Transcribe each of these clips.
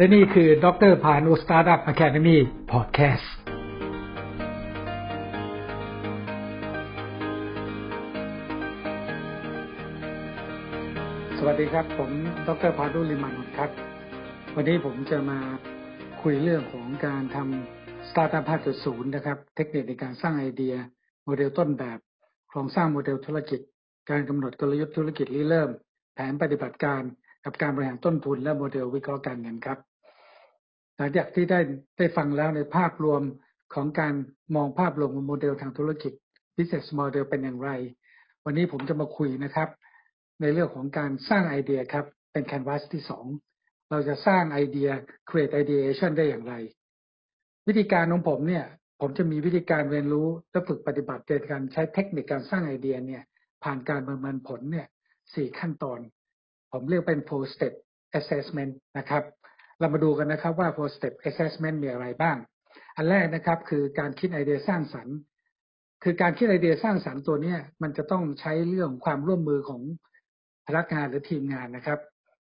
และนี่คือดรพานุ Startup Academy Podcast สวัสดีครับ ผมดรพานุลิมานุครับ วันนี้ผมจะมาคุยเรื่องของการทำสตาร์ทอัพ5.0 นะครับ เทคนิคในการสร้างไอเดีย โมเดลต้นแบบโครงสร้างโมเดลธุรกิจ การกำหนดกลยุทธ์ธุรกิจริเริ่ม แผนปฏิบัติการกับการบริหารต้นทุนและโมเดลวิเคราะห์การเงินครับ ลังจากที่ได้ได้ฟังแล้วในภาพรวมของการมองภาพรวมของโมเดลทางธุรกิจ business model เป็นอย่างไร วันนี้ผมจะมาคุยนะครับ ในเรื่องของการสร้างไอเดียครับ เป็น canvas ที่สองเราจะสร้างไอเดีย create ideation ได้อย่างไร วิธีการของผมเนี่ย ผมจะมีวิธีการเรียนรู้และฝึกปฏิบัติในการใช้เทคนิคการสร้างไอเดียเนี่ย ผ่านการประเมินผลเนี่ยสี่ขั้นตอน ผมเรียกเป็น four step assessment นะครับ เรามาดูกันนะครับว่า four step assessment มีอะไรบ้าง อันแรกนะครับคือการคิดไอเดียสร้างสรรค์ คือการคิดไอเดียสร้างสรรค์ตัวนี้มันจะต้องใช้เรื่องความร่วมมือของพนักงานหรือทีมงานนะครับ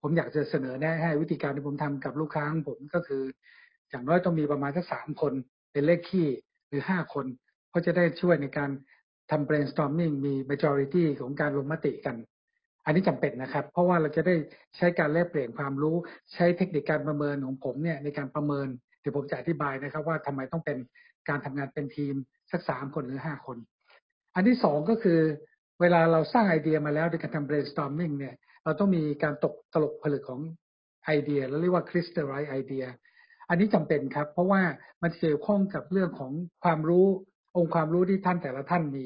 ผมอยากจะเสนอแนะให้วิธีการที่ผมทำกับลูกค้าของผมก็คือ อย่างน้อยต้องมีประมาณสักสามคนเป็นเลขขี้หรือห้าคนเพราะจะได้ช่วยในการทำ brainstorming มี majority ของการลงมติกัน อันนี้จำเป็นนะครับ เพราะว่าเราจะได้ใช้การแลกเปลี่ยนความรู้ใช้เทคนิคการประเมินของผมเนี่ยในการประเมินเดี๋ยวผมจะอธิบายนะครับ ว่าทำไมต้องเป็นการทำงานเป็นทีมสักสามคนหรือห้าคน อันที่สองก็คือ เวลาเราสร้างไอเดียมาแล้วในการทำ brainstorming เนี่ย เราต้องมีการตกตลกผลึกของไอเดียเราเรียกว่า crystallize ไอเดียอันนี้จำเป็นครับ เพราะว่ามันเกี่ยวข้องกับเรื่องของความรู้องค์ความรู้ที่ท่านแต่ละท่านมี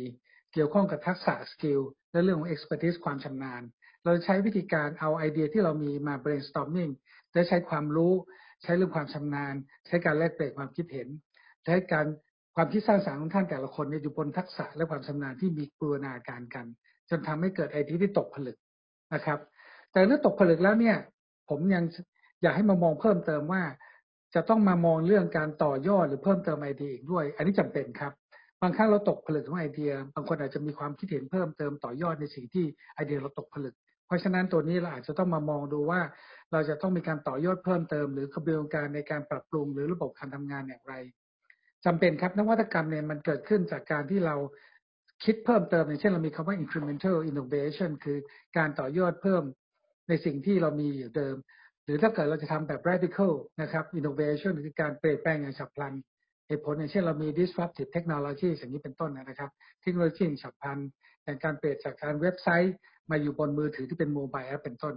เกี่ยวข้องกับทักษะสกิล และเรื่องของ expertise ความชำนาญ เราใช้วิธีการเอาไอเดียที่เรามีมา brainstorming และใช้ความรู้ใช้เรื่องความชำนาญ ใช้การแลกเปลี่ยนความคิดเห็นใช้การความคิดสร้างสรรค์ของท่านแต่ละคนเนี่ยอยู่บนทักษะและความชำนาญที่มีบูรณาการกัน จนทำให้เกิดไอเดียที่ตกผลึกนะครับ แต่เมื่อตกผลึกแล้วเนี่ย ผมยังอยากให้มามองเพิ่มเติมว่า จะต้องมามองเรื่องการต่อยอดหรือเพิ่มเติมไอเดียอีกด้วย อันนี้จำเป็นครับ บางครั้งเราตกผลึกของไอเดีย บางคนอาจจะมีความคิดเห็นเพิ่มเติมต่อยอดในสิ่งที่ไอเดียเราตกผลึก เพราะฉะนั้นตัวนี้เราอาจจะต้องมามองดูว่า เราจะต้องมีการต่อยอดเพิ่มเติม หรือกระบวนการในการปรับปรุงหรือระบบการทำงานอย่างไรจำเป็นครับนวัตกรรมเนี่ยมันเกิดขึ้นจากการที่เราคิดเพิ่มเติมอย่างเช่นเรามีคำว่า incremental innovation คือการต่อยอดเพิ่มในสิ่งที่เรามีอยู่เดิม หรือถ้าเกิดเราจะทำแบบ radical นะครับ innovation คือการเปลี่ยนแปลงอย่างฉับพลัน เหตุผลอย่างเช่นเรามี disruptive technology อย่างนี้เป็นต้นนะครับ เทคโนโลยีฉับพลันอย่างการเปลี่ยนจากการเว็บไซต์มาอยู่บนมือถือที่เป็น mobile app เป็นต้น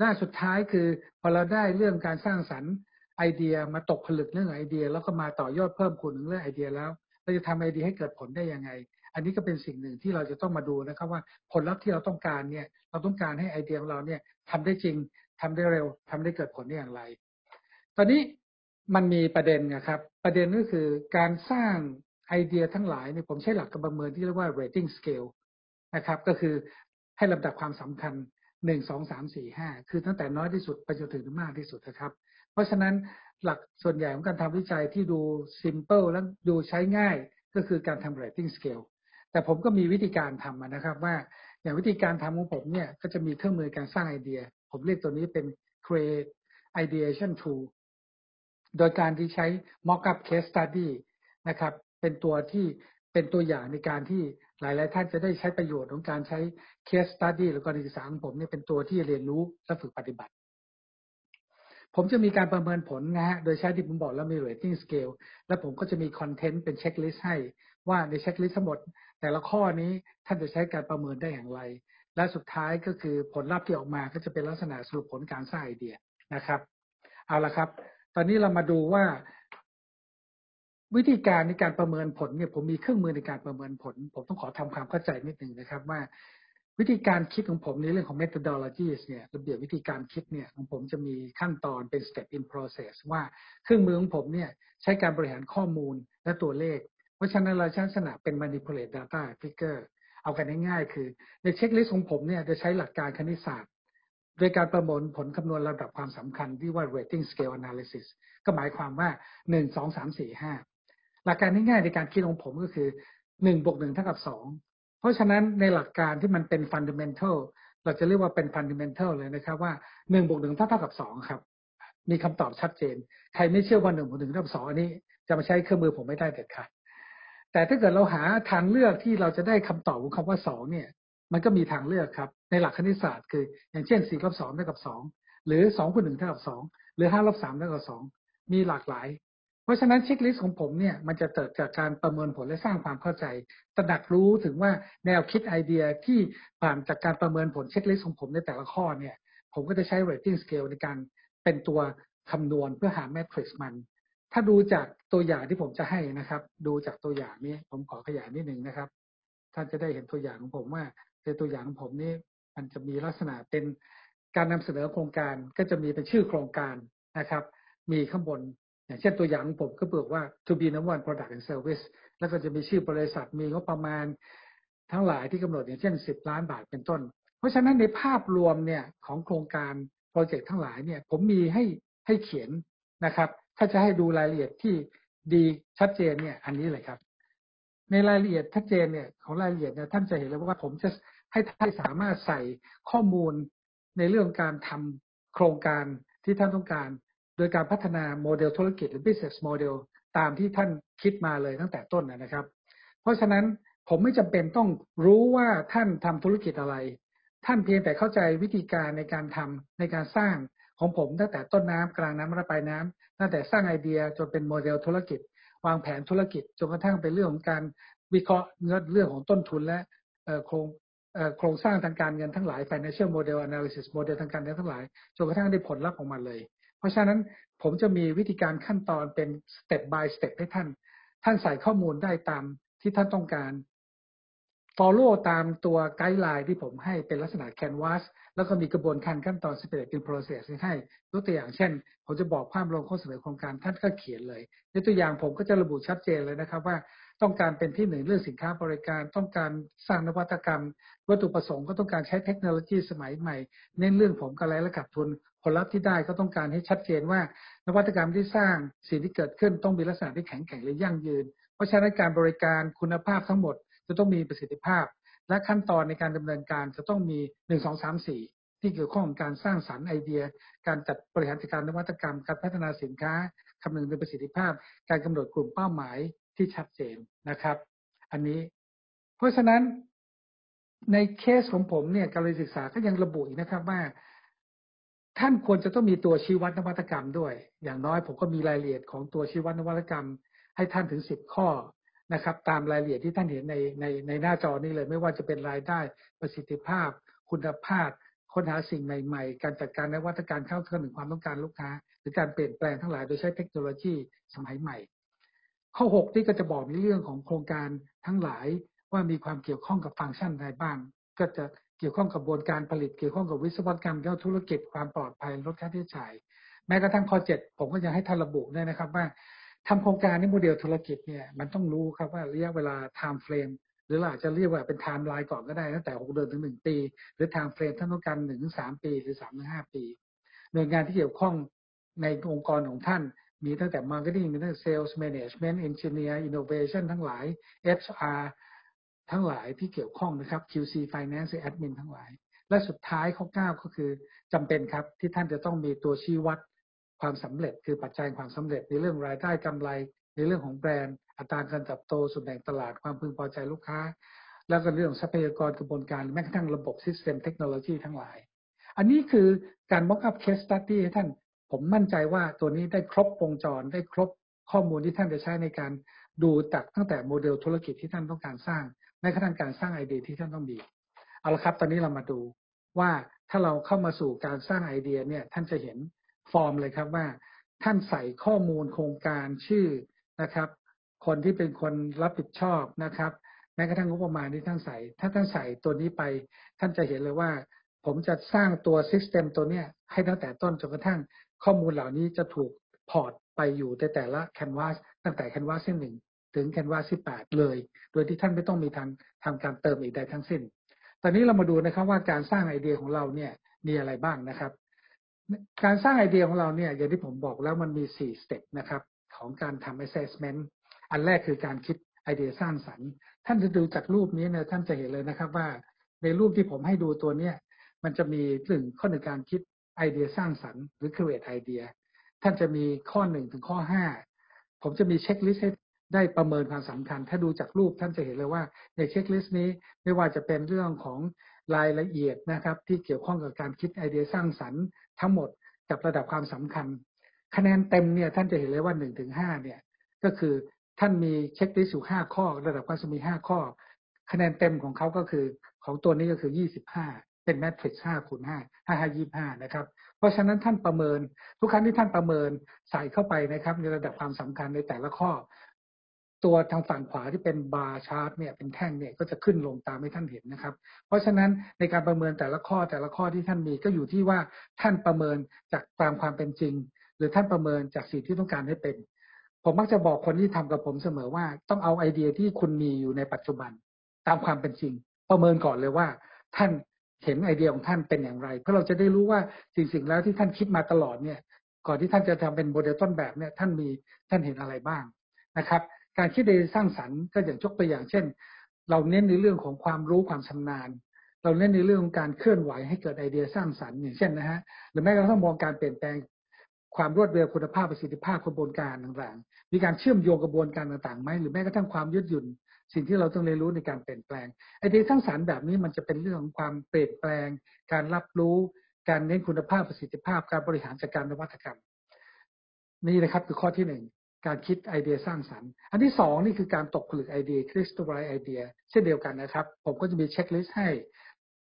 ด้านสุดท้ายคือพอเราได้เรื่องการสร้างสรรค์ไอเดียมาตกผลึกเรื่องไอเดีย แล้วก็มาต่อยอดเพิ่มคูณเรื่องไอเดียแล้ว เราจะทำไอเดียให้เกิดผลได้ยังไง อันนี้ก็เป็นสิ่งหนึ่งที่เราจะต้องมาดูนะครับว่าผลลัพธ์ที่เราต้องการเนี่ยเราต้องการให้ไอเดียของเราเนี่ยทำได้จริงทำได้เร็วทำได้เกิดผลได้อย่างไร ตอนนี้ มันมีประเด็นนะครับ ประเด็นก็คือการสร้างไอเดียทั้งหลายเนี่ยผมใช้หลักการประเมินที่เรียกว่า rating scale นะครับ ก็คือให้ลำดับความสำคัญหนึ่งสองสามสี่ห้าคือตั้งแต่น้อยที่สุดไปจนถึงมากที่สุดนะครับ เพราะฉะนั้นหลักส่วนใหญ่ของการทำวิจัยที่ดู simple และดูใช้ง่ายก็คือการทำ rating scale แต่ผมก็มีวิธีการทำนะครับว่าอย่างวิธีการทำของผมเนี่ยก็จะมีเครื่องมือการสร้างไอเดีย ผมเรียกตัวนี้เป็น create ideation tool โดยการที่ใช้ mock-up case study นะครับ เป็นตัวที่เป็นตัวอย่างในการที่หลาย ๆ ท่านจะได้ใช้ประโยชน์ของการใช้ case study หรือการศึกษาของผมเนี่ยเป็นตัวที่เรียนรู้และฝึกปฏิบัติ ผมจะมีการประเมินผลนะฮะ โดยใช้ที่ผมบอกแล้วมี rating scale และผมก็จะมีคอนเทนต์เป็นเช็คลิสต์ให้ ว่าในเช็คลิสต์ทั้งหมด แต่ละข้อนี้ท่านจะใช้การประเมินได้อย่างไร และสุดท้ายก็คือผลลัพธ์ที่ออกมาก็จะเป็นลักษณะสรุปผลการสร้างไอเดียนะครับ เอาละครับ ตอนนี้เรามาดูว่าวิธีการในการประเมินผลเนี่ยผมมีเครื่องมือในการประเมินผล ผมต้องขอทำความเข้าใจนิดหนึ่งนะครับ ว่าวิธีการคิดของผมในเรื่องของ methodologies เนี่ยระเบียบวิธีการคิดเนี่ยของผมจะมีขั้นตอนเป็น step in process ว่าเครื่องมือของผมเนี่ยใช้การบริหารข้อมูลและตัวเลข เพราะฉะนั้นเราใช้ลักษณะเป็น manipulate data figure เอากันง่ายๆคือในเช็คลิสต์ของผมเนี่ยจะใช้หลักการคณิตศาสตร์ โดยการประมวลผลคำนวณระดับความสำคัญที่ว่า rating scale analysis ก็หมายความว่า 1 2 3 4 5 หลักการง่ายๆในการคิดของผมก็คือ 1บวก1เท่ากับ 2 เพราะฉะนั้นในหลักการที่มันเป็น fundamental เราจะเรียกว่าเป็น fundamental เลยนะครับว่า1บวก1เท่าเท่ากับ 2 ครับ มีคำตอบชัดเจน ใครไม่เชื่อว่าหนึ่งบวกหนึ่งเท่ากับสองอันนี้ จะมาใช้เครื่องมือผมไม่ได้เด็ดขาดแต่ถ้าเกิดเราหาทางเลือกที่เราจะได้คำตอบของคำว่าสองเนี่ย มันก็มีทางเลือกครับ ในหลักคณิตศาสตร์คือ อย่างเช่นสี่ลบสองเท่ากับสองหรือสองคูณหนึ่งเท่ากับสองหรือห้าลบสามเท่ากับสองมีหลากหลาย เพราะฉะนั้นเช็คลิสต์ของผมเนี่ยมันจะเกิดจากการประเมินผลและสร้างความเข้าใจตระหนักรู้ถึงว่าแนวคิดไอเดียที่ผ่านจากการประเมินผล checklist ของผมในแต่ละข้อเนี่ยผมก็จะใช้ rating scale ในการเป็นตัวคำนวณเพื่อหา matrix มัน ถ้าดูจากตัวอย่างที่ผมจะให้นะครับ ดูจากตัวอย่างนี้ผมขอขยายนิดหนึ่งนะครับ ท่านจะได้เห็นตัวอย่างของผมว่า ในตัวอย่างของผมนี่มันจะมีลักษณะเป็นการนำเสนอโครงการก็จะมีเป็นชื่อโครงการนะครับ มีข้างบนอย่างเช่นตัวอย่างของผมก็บอกว่า to be number one product and service แล้วก็จะมีชื่อบริษัทมีงบประมาณทั้งหลายที่กำหนดอย่างเช่น 10 ล้านบาทเป็นต้น เพราะฉะนั้นในภาพรวมเนี่ยของโครงการโปรเจกต์ทั้งหลายเนี่ยผมมีให้ให้เขียนนะครับ ถ้าจะให้ดูรายละเอียดที่ดีชัดเจนเนี่ยอันนี้เลยครับ ในรายละเอียดชัดเจนเนี่ยของรายละเอียดเนี่ยท่านจะเห็นเลยว่าผมจะ ให้ท่านสามารถใส่ข้อมูลในเรื่องการทำโครงการที่ท่านต้องการ โดยการพัฒนาโมเดลธุรกิจหรือ business model ตามที่ท่านคิดมาเลยตั้งแต่ต้นนะครับ เพราะฉะนั้นผมไม่จำเป็นต้องรู้ว่าท่านทำธุรกิจอะไร ท่านเพียงแต่เข้าใจวิธีการในการทำในการสร้างของผมตั้งแต่ต้นน้ำกลางน้ำและปลายน้ำตั้งแต่สร้างไอเดียจนเป็นโมเดลธุรกิจ วางแผนธุรกิจจนกระทั่งเป็นเรื่องของการวิเคราะห์เรื่องของต้นทุนและโครง โครงสร้างทางการเงินทั้งหลาย financial model analysis model ทางการเงินทั้งหลายจนกระทั่งได้ผลลัพธ์ออกมาเลย เพราะฉะนั้นผมจะมีวิธีการขั้นตอนเป็น step by step ให้ท่าน ท่านใส่ข้อมูลได้ตามที่ท่านต้องการ follow ตามตัวไกด์ไลน์ที่ผมให้เป็นลักษณะ canvas แล้วก็มีกระบวนการขั้นตอน step in process ให้ยกตัวอย่างเช่น ผมจะบอกภาพรวมข้อเสนอโครงการท่านก็เขียนเลยในตัวอย่างผมก็จะระบุชัดเจนเลยนะครับว่า ต้องการเป็นที่หนึ่งเรื่องสินค้าบริการ ต้องการสร้างนวัตกรรม วัตถุประสงค์ก็ต้องการใช้เทคโนโลยีสมัยใหม่ เน้นเรื่องผมกำไรและขาดทุนผลลัพธ์ที่ได้ก็ต้องการให้ชัดเจนว่า นวัตกรรมที่สร้างสิ่งที่เกิดขึ้นต้องมีลักษณะที่แข็งแกร่งและยั่งยืน เพราะฉะนั้นการบริการคุณภาพทั้งหมดจะต้องมีประสิทธิภาพ และขั้นตอนในการดำเนินการจะต้องมี1 2 3 4ที่เกี่ยวข้องกับการสร้างสรรค์ไอเดีย การจัดบริหารจัดการนวัตกรรม การพัฒนาสินค้าคำนึงถึงประสิทธิภาพ การกำหนดกลุ่มเป้าหมาย ที่ชัดเจนนะครับ อันนี้ เพราะฉะนั้นในเคสของผมเนี่ยการศึกษาก็ยังระบุอีกนะครับว่า ท่านควรจะต้องมีตัวชี้วัดนวัตกรรมด้วย อย่างน้อยผมก็มีรายละเอียดของตัวชี้วัดนวัตกรรม ให้ท่านถึงสิบข้อนะครับ ตามรายละเอียดที่ท่านเห็นในในในหน้าจอนี้เลย ไม่ว่าจะเป็นรายได้ประสิทธิภาพ คุณภาพค้นหาสิ่งใหม่ ๆ การจัดการนวัตกรรมเข้าถึงความต้องการลูกค้า หรือการเปลี่ยนแปลงทั้งหลายโดยใช้เทคโนโลยีสมัยใหม่ ข้อ 6 ที่ก็จะบอกในเรื่องของโครงการทั้งหลายว่ามีความเกี่ยวข้องกับฟังก์ชันใดบ้าง ก็จะเกี่ยวข้องกับกระบวนการผลิต เกี่ยวข้องกับวิศวกรรมเกี่ยวธุรกิจความปลอดภัยลดค่าใช้จ่าย แม้กระทั่งข้อ 7 ผมก็ยังให้ท่านระบุด้วยนะครับว่าทำโครงการในโมเดลธุรกิจเนี่ยมันต้องรู้ครับว่าระยะเวลา time frame หรือเราอาจจะเรียกว่าเป็น time line ก่อนก็ได้ตั้งแต่ 6 เดือนถึง 1 ปี หรือ time frame ท่านต้องการ1ถึง3ปี หรือ3ถึง5ปี หน่วยงานที่เกี่ยวข้องในองค์กรของท่าน มีตั้งแต่ Marketing มีตั้งแต่ Sales Management Engineer Innovation ทั้งหลาย HR ทั้งหลายที่เกี่ยวข้องนะครับ QC Finance Admin ทั้งหลาย และสุดท้ายข้อ9ก็คือจำเป็นครับที่ท่านจะต้องมีตัวชี้วัดความสำเร็จ คือปัจจัยความสำเร็จในเรื่องรายได้กำไร ในเรื่องของแบรนด์ อัตราการเติบโตส่วนแบ่งตลาดความพึงพอใจลูกค้า แล้วก็เรื่องทรัพยากรกระบวนการแม้กระทั่งระบบ System Technology ทั้งหลาย อันนี้คือการ mock up case study ให้ท่าน ผมมั่นใจว่าตัวนี้ได้ครบวงจร ได้ครบข้อมูลที่ท่านจะใช้ในการดูจากตั้งแต่โมเดลธุรกิจที่ท่านต้องการสร้างในขั้นการสร้างไอเดียที่ท่านต้องมีเอาละครับ ตอนนี้เรามาดูว่าถ้าเราเข้ามาสู่การสร้างไอเดียเนี่ยท่านจะเห็นฟอร์มเลยครับว่า ท่านใส่ข้อมูลโครงการชื่อนะครับ คนที่เป็นคนรับผิดชอบนะครับแม้กระทั่งงบประมาณที่ท่านใส่ ถ้าท่านใส่ตัวนี้ไป ท่านจะเห็นเลยว่า ผมจะสร้างตัว system ตัวเนี้ยให้ตั้งแต่ต้นจนกระทั่ง ข้อมูลเหล่านี้จะถูก port ไปอยู่ในแต่ละ canvas ตั้งแต่ canvas ที่หนึ่งถึง canvas ที่แปดเลย โดยที่ท่านไม่ต้องมีทางทำการเติมอีกใดทั้งสิ้น ตอนนี้เรามาดูนะครับว่าการสร้างไอเดียของเราเนี่ยมีอะไรบ้างนะครับ การสร้างไอเดียของเราเนี่ยอย่างที่ผมบอกแล้วมันมี4 step นะครับของการทำ assessment อันแรกคือการคิดไอเดียสร้างสรรค์ ท่านจะดูจากรูปนี้เนี่ยท่านจะเห็นเลยนะครับว่าในรูปที่ผมให้ดูตัวเนี้ยมันจะมีหนึ่งข้อหนึ่งการคิด ไอเดียสร้างสรรค์หรือ create idea ท่านจะมีข้อหนึ่งถึงข้อห้าผมจะมี checklist ให้ได้ประเมินความสำคัญ ถ้าดูจากรูปท่านจะเห็นเลยว่าใน checklist นี้ไม่ว่าจะเป็นเรื่องของรายละเอียดนะครับ ที่เกี่ยวข้องกับการคิดไอเดียสร้างสรรค์ทั้งหมดกับระดับความสำคัญ คะแนนเต็มเนี่ยท่านจะเห็นเลยว่าหนึ่งถึงห้าเนี่ยก็คือท่านมี checklist อยู่ห้าข้อ ระดับความสำคัญมีห้าข้อ คะแนนเต็มของเขาก็คือของตัวนี้ก็คือยี่สิบห้า เป็น matrix ห้าคูณห้าห้าห้ายี่ห้านะครับ เพราะฉะนั้นท่านประเมินทุกครั้งที่ท่านประเมินใส่เข้าไปนะครับ ในระดับความสำคัญในแต่ละข้อ ตัวทางฝั่งขวาที่เป็น bar chart เนี่ยเป็นแท่งเนี่ยก็จะขึ้นลงตามให้ท่านเห็นนะครับ เพราะฉะนั้นในการประเมินแต่ละข้อแต่ละข้อที่ท่านมีก็อยู่ที่ว่าท่านประเมินจากตามความเป็นจริง หรือท่านประเมินจากสิ่งที่ต้องการให้เป็น ผมมักจะบอกคนที่ทำกับผมเสมอว่าต้องเอาไอเดียที่คุณมีอยู่ในปัจจุบันตามความเป็นจริง ประเมินก่อนเลยว่าท่าน เห็นไอเดียของท่านเป็นอย่างไร เพื่อเราจะได้รู้ว่าสิ่งสิ่งแล้วที่ท่านคิดมาตลอดเนี่ย ก่อนที่ท่านจะทำเป็นโมเดลต้นแบบเนี่ยท่านมีท่านเห็นอะไรบ้างนะครับ การคิดไอเดียสร้างสรรค์ก็อย่างยกตัวอย่างเช่น เราเน้นในเรื่องของความรู้ความชำนาญ เราเน้นในเรื่องของการเคลื่อนไหวให้เกิดไอเดียสร้างสรรค์อย่างเช่นนะฮะหรือแม้กระทั่งมองการเปลี่ยนแปลงความรวดเร็วคุณภาพประสิทธิภาพกระบวนการต่างๆ มีการเชื่อมโยงกระบวนการต่างๆไหมหรือแม้กระทั่งความยืดหยุ่น สิ่งที่เราต้องเรียนรู้ในการเปลี่ยนแปลงไอเดียสร้างสรรค์แบบนี้มันจะเป็นเรื่องของความเปลี่ยนแปลง การรับรู้การเน้นคุณภาพประสิทธิภาพ การบริหารจัดการนวัตกรรม นี่นะครับคือข้อที่หนึ่งการคิดไอเดียสร้างสรรค์ อันที่สองนี่คือการตกผลึกไอเดียคริสตัลไลไอเดียเช่นเดียวกันนะครับ ผมก็จะมีเช็คลิสต์ให้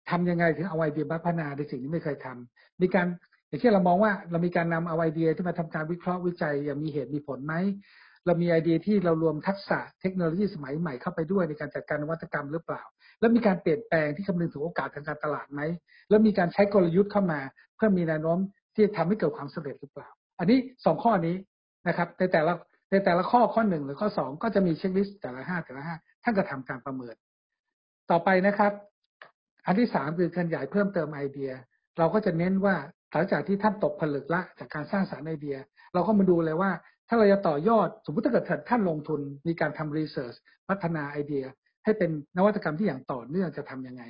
ทำยังไงถึงเอาไอเดียมาพัฒนาในสิ่งที่ไม่เคยทำมีการอย่างเช่นเรามองว่าเรามีการนำเอาไอเดียที่มาทำการวิเคราะห์วิจัยอย่างมีเหตุมีผลไหม เรามีไอเดียที่เรารวมทักษะเทคโนโลยีสมัยใหม่เข้าไปด้วยในการจัดการนวัตกรรมหรือเปล่า แล้วมีการเปลี่ยนแปลงที่คำนึงถึงโอกาสทางการตลาดไหมแล้วมีการใช้กลยุทธ์เข้ามา เพื่อมีแนวโน้มที่จะทำให้เกิดความสำเร็จหรือเปล่า อันนี้สองข้อนี้นะครับในแต่ละในแต่ละข้อข้อหนึ่งหรือข้อสองก็จะมีเช็คลิสต์แต่ละห้าแต่ละห้าท่านก็ทำการประเมิน ต่อไปนะครับ อันที่สามคือขยายเพิ่มเติมไอเดีย เราก็จะเน้นว่าหลังจากที่ท่านตกผลึกละจากการสร้างสารรค์ไอเดีย เราก็มาดูเลยว่า ถ้าเราจะต่อยอดสมมติถ้าเกิดท่านลงทุนมีการทำรีเสิร์ชพัฒนาไอเดีย ให้เป็นนวัตกรรมที่อย่างต่อเนื่องจะทํำยังไง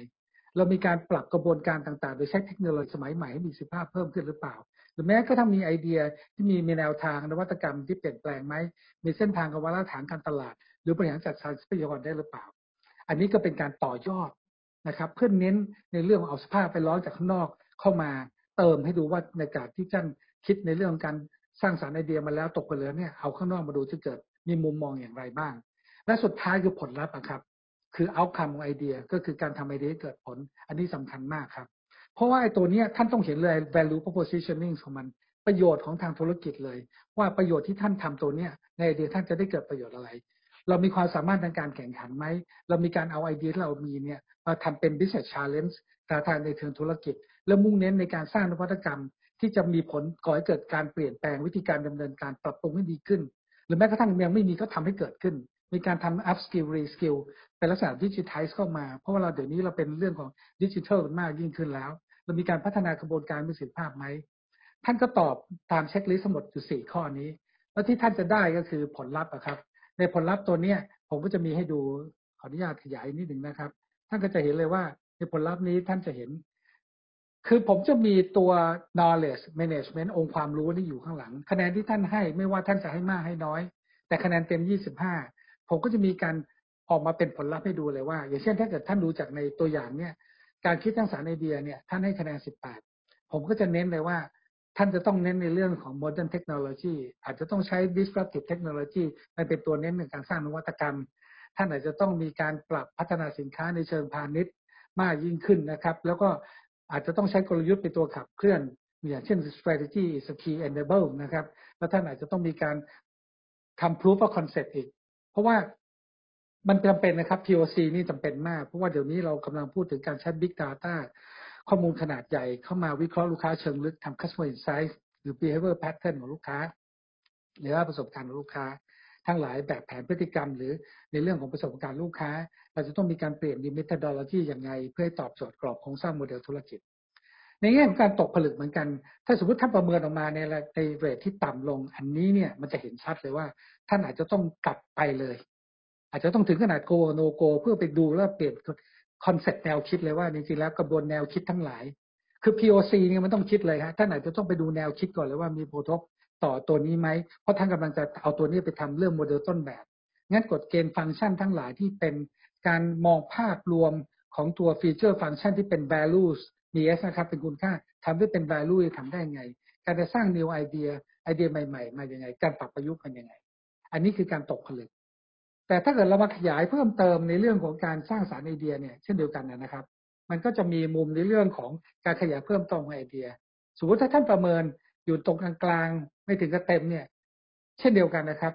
เรามีการปรับกระบวนการต่างๆ โดยใช้เทคโนโลยีสมัยใหม่ให้มีสิทธิภาพเพิ่มขึ้นหรือเปล่า หรือแม้ก็ถ้ามีไอเดียที่มีมีแนวทางนวัตกรรมที่เปลี่ยนแปลงไหมมีเส้นทางกับวาระฐานการตลาด หรือบริหารจัดการทรัพยากรได้หรือเปล่า อันนี้ก็เป็นการต่อยอดนะครับเพื่อเน้นในเรื่องของเอาสภาพไปร้อนจากข้างนอกเข้ามาเติมให้ดูว่าในการที่ท่านคิดในเรื่องการ สร้างสารรค์ไอเดียมาแล้วตกไปเหลือเนี่ยเอาข้างนอกมาดูที่เกิดมีมุมมองอย่างไรบ้าง และสุดท้ายคือผลลัพธ์ครับ คือเอาคำของไอเดียก็คือการทำไอเดียเกิดผล อันนี้สำคัญมากครับ เพราะว่าไอตัวนี้ท่านต้องเห็นเลย value propositioning ของมันประโยชน์ของทางธุรกิจเลย ว่าประโยชน์ที่ท่านทำตัวเนี้ยในไอเดียท่านจะได้เกิดประโยชน์อะไร เรามีความสามารถในการแข่งขันไหม เรามีการเอาไอเดียที่เรามีเนี่ยมาทำเป็น business challenge ท้าทายในเชิงธุรกิจ แล้วมุ่งเน้นในการสร้างนวัตกรรม ที่จะมีผลก่อให้เกิดการเปลี่ยนแปลงวิธีการดำเนินการปรับปรุงให้ดีขึ้น หรือแม้กระทั่งยังไม่มีก็ทำให้เกิดขึ้น มีการทำ up skill re skill เป็นลักษณะดิจิทัลเข้ามา เพราะว่าเราเดี๋ยวนี้เราเป็นเรื่องของดิจิทัลมากยิ่งขึ้นแล้ว เรามีการพัฒนากระบวนการประสิทธิภาพไหมท่านก็ตอบตามเช็คลิสต์ทั้งหมดอยู่สี่ข้อนี้ แล้วที่ท่านจะได้ก็คือผลลัพธ์ครับ ในผลลัพธ์ตัวเนี้ยผมก็จะมีให้ดูขออนุญาตขยายนิดหนึ่งนะครับ ท่านก็จะเห็นเลยว่าในผลลัพธ์นี้ท่านจะเห็น คือผมจะมีตัว knowledge management องค์ความรู้นี่อยู่ข้างหลัง คะแนนที่ท่านให้ไม่ว่าท่านจะให้มากให้น้อย แต่คะแนนเต็ม 25 ผมก็จะมีการออกมาเป็นผลลัพธ์ให้ดูเลยว่า อย่างเช่นถ้าเกิดท่านดูจากในตัวอย่างเนี่ยการคิดทั้งสารไอเดียเนี่ยท่านให้คะแนน 18 ผมก็จะเน้นเลยว่า ท่านจะต้องเน้นในเรื่องของ modern technology อาจจะต้องใช้ disruptive technology มันเป็นตัวเน้นในการสร้างนวัตกรรม ท่านอาจจะต้องมีการปรับพัฒนาสินค้าในเชิงพาณิชย์มากยิ่งขึ้นนะครับ แล้วก็ อาจจะต้องใช้กลยุทธ์เป็นตัวขับเคลื่อน อย่างเช่น strategy is a key enable นะครับ แล้วท่านอาจจะต้องมีการทำ proof of concept อีก เพราะว่ามันจำเป็นนะครับ POC นี่จำเป็นมาก เพราะว่าเดี๋ยวนี้เรากำลังพูดถึงการใช้ Big Data ข้อมูลขนาดใหญ่เข้ามาวิเคราะห์ลูกค้าเชิงลึกทำ customer insight หรือ behavior pattern ของลูกค้า หรือว่าประสบการณ์ของลูกค้า ทั้งหลายแบบแผนพฤติกรรม หรือในเรื่องของประสบการณ์ลูกค้า เราจะต้องมีการเปลี่ยนดี methodology อย่างไรเพื่อให้ตอบโจทย์กรอบโครงสร้างโมเดลธุรกิจ ในแง่ของการตกผลึกเหมือนกัน ถ้าสมมติท่านประเมินออกมาในในเรทที่ต่ำลง อันนี้เนี่ยมันจะเห็นชัดเลยว่าท่านอาจจะต้องกลับไปเลย อาจจะต้องถึงขนาด go no go เพื่อไปดูแล้วเปลี่ยนคอนเซ็ปต์แนวคิดเลยว่าจริงๆแล้วกระบวนแนวคิดทั้งหลายคือ POC เนี่ยมันต้องคิดเลยฮะท่านอาจจะต้องไปดูแนวคิดก่อนเลยว่ามีผลกระทบ ต่อตัวนี้ไหม เพราะท่านกำลังจะเอาตัวนี้ไปทำเรื่องโมเดลต้นแบบ งั้นกฎเกณฑ์ฟังก์ชันทั้งหลายที่เป็นการมองภาพรวมของตัวฟีเจอร์ฟังก์ชันที่เป็น values มี s นะครับ เป็นคุณค่าทำให้เป็น value ทำได้ไง การจะสร้าง new idea ไอเดียใหม่ๆ มาอย่างไง การปรับประยุกต์มันยังไง อันนี้คือการตกผลึก แต่ถ้าเกิดเรามาขยายเพิ่มเติมในเรื่องของการสร้างสรรค์ไอเดียเนี่ยเช่นเดียวกันนะครับ มันก็จะมีมุมในเรื่องของการขยายเพิ่มเติมไอเดีย สมมติถ้าท่านประเมินอยู่ตรงกลาง ไม่ถึงกับเต็มเนี่ย เช่นเดียวกันนะครับ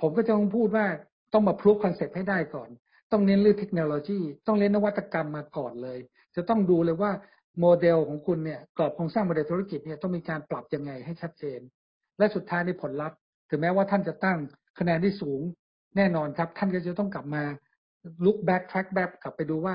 ผมก็จะต้องพูดว่าต้องมาพิสูจน์คอนเซ็ปต์ให้ได้ก่อน ต้องเน้นเรื่องเทคโนโลยี ต้องเน้นนวัตกรรมมาก่อนเลย จะต้องดูเลยว่าโมเดลของคุณเนี่ยกรอบโครงสร้างโมเดลธุรกิจเนี่ยต้องมีการปรับยังไงให้ชัดเจน และสุดท้ายในผลลัพธ์ ถึงแม้ว่าท่านจะตั้งคะแนนที่สูงแน่นอนครับ ท่านก็จะต้องกลับมา look back track back กลับไปดูว่า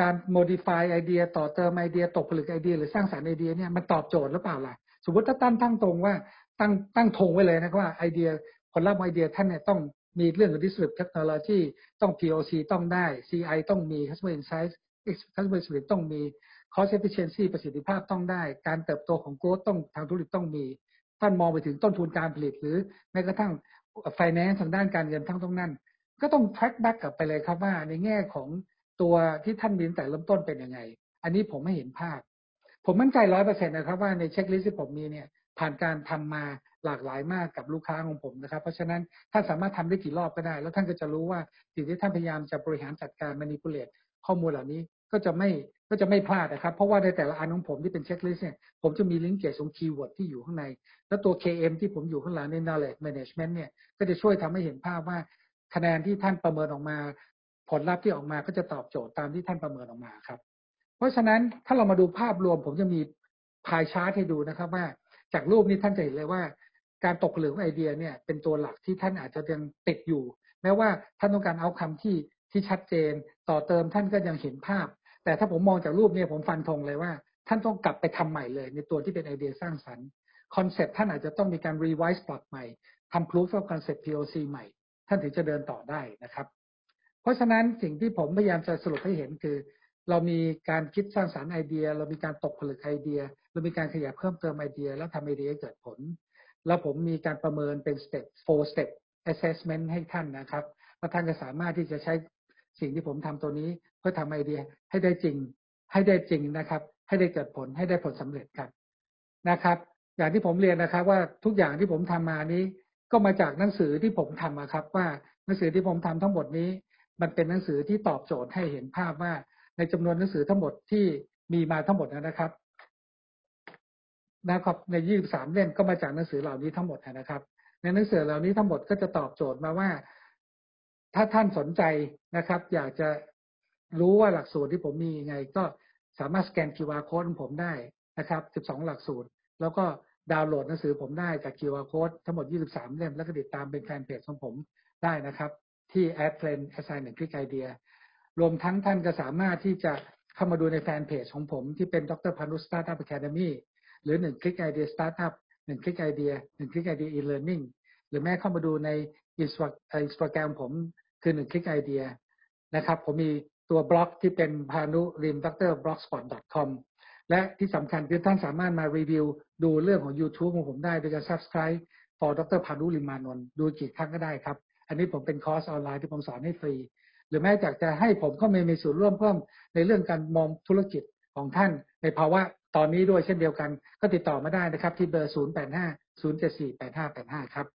การ modify ไอเดียต่อเติมไอเดียตกผลึกไอเดีย หรือสร้างสารรค์ไอเดียเนี่ยมันตอบโจทย์หรือเปล่าล่ะ สมมติถ้าตั้งตั้งตรงว่าตั้งตั้งธงไว้เลยนะว่าไอเดียผลลัพธ์ไอเดียท่านเนี่ยต้องมีเรื่องของ disruptive technology ต้อง POC ต้องได้ CI ต้องมี customer insights customer experience ต้องมี cost efficiency ประสิทธิภาพต้องได้ การเติบโตของ growth ต้องทางธุรกิจต้องมี ท่านมองไปถึงต้นทุนการผลิต หรือแม้กระทั่ง finance ทางด้านการเงินทั้งตรงนั้น ก็ต้อง track back กลับไปเลยครับว่าในแง่ของตัวที่ท่านมีแต่เริ่มต้นเป็นยังไง อันนี้ผมไม่เห็นภาพ ผมมั่นใจร้อยเปอร์เซ็นต์นะครับว่าในเช็คลิสต์ที่ผมมีเนี่ยผ่านการทำมาหลากหลายมากกับลูกค้าของผมนะครับ เพราะฉะนั้นท่านสามารถทำได้กี่รอบก็ได้ แล้วท่านก็จะรู้ว่าสิ่งที่ท่านพยายามจะบริหารจัดการ manipulate ข้อมูลเหล่านี้ก็จะไม่ก็จะไม่พลาดนะครับ เพราะว่าในแต่ละอันของผมที่เป็นเช็คลิสต์เนี่ยผมจะมีลิงก์เกี่ยวกับคีย์เวิร์ดที่อยู่ข้างใน แล้วตัว KM ที่ผมอยู่ข้างหลังใน knowledge management เนี่ยก็จะช่วยทำให้เห็นภาพว่าคะแนนที่ท่านประเมินออกมา ผลลัพธ์ที่ออกมาก็จะตอบโจทย์ตามที่ท่านประเมินออกมาครับ เพราะฉะนั้นถ้าเรามาดูภาพรวม ผมจะมี pie chart ให้ดูนะครับว่า จากรูปนี้ท่านจะเห็นเลยว่า การตกผลึกไอเดียเนี่ยเป็นตัวหลักที่ท่านอาจจะยังติดอยู่ แม้ว่าท่านต้องการเอาคำที่ที่ชัดเจน ต่อเติมท่านก็ยังเห็นภาพ แต่ถ้าผมมองจากรูปเนี่ยผมฟันธงเลยว่า ท่านต้องกลับไปทำใหม่เลย ในตัวที่เป็นไอเดียสร้างสรรค์คอนเซปต์ท่านอาจจะต้องมีการ revise ปรับใหม่ทำ proof of concept POC ใหม่ ท่านถึงจะเดินต่อได้นะครับ เพราะฉะนั้นสิ่งที่ผมพยายามจะสรุปให้เห็นคือ เรามีการคิดสร้างสรรค์ไอเดีย เรามีการตกผลึกไอเดีย เรามีการขยายเพิ่มเติมไอเดีย แล้วทำไอเดียให้เกิดผล แล้วผมมีการประเมินเป็น step four step assessment ให้ท่านนะครับว่าท่านจะสามารถที่จะใช้สิ่งที่ผมทำตัวนี้เพื่อทำไอเดียให้ได้จริง ให้ได้จริงนะครับ ให้ได้เกิดผลให้ได้ผลสำเร็จครับนะครับ อย่างที่ผมเรียนนะครับ ว่าทุกอย่างที่ผมทำมานี้ ก็มาจากหนังสือที่ผมทำครับ ว่าหนังสือที่ผมทำทั้งหมดนี้ มันเป็นหนังสือที่ตอบโจทย์ให้เห็นภาพว่า ในจำนวนหนังสือทั้งหมดที่มีมาทั้งหมดนะครับนะครับ ใน23เล่มก็มาจากหนังสือเหล่านี้ทั้งหมดนะครับ ในหนังสือเหล่านี้ทั้งหมดก็จะตอบโจทย์มาว่า ถ้าท่านสนใจนะครับ อยากจะรู้ว่าหลักสูตรที่ผมมียังไง ก็สามารถสแกน QR code ของผมได้นะครับ 12 หลักสูตร แล้วก็ดาวน์โหลดหนังสือผมได้จาก QR code ทั้งหมด 23 เล่ม แล้วก็ติดตามเป็นแฟนเพจของผมได้นะครับ ที่ a d p l a n assign 1 click idea รวมทั้งท่านก็สามารถที่จะเข้ามาดูในแฟนเพจของผมที่เป็นดรพานุ Startup Academyหรือหนึ่งคลิกไอเดียสตาร์ทอัพหนึ่งคลิกไอเดียหนึ่งคลิกไอเดีย e-learning หหรือแม้เข้ามาดูในอินสตาแกรมผมคือหนึ่งคลิกไอเดียนะครับ ผมมีตัวบล็อกที่เป็นพานุริมดรบล็อกสปอต .com และที่สำคัญคือท่านสามารถมารีวิว ดูเรื่องของ YouTube ของผมได้โดยการ subscribe for ดรพานุริมานนท์ดูกี่ครั้งก็ได้ครับ อันนี้ผมเป็นคอร์สออนไลน์ที่ผมสอนให้ฟรี รือแม้จากจะให้ผมเข้ามามีส่วนร่วมเพิ่มในเรื่องการมองธุรกิจของท่าน ในภาวะตอนนี้ด้วยเช่นเดียวกัน ก็ติดต่อมาได้นะครับ ที่เบอร์ 085 074 8585 ครับ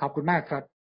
ขอบคุณมากครับ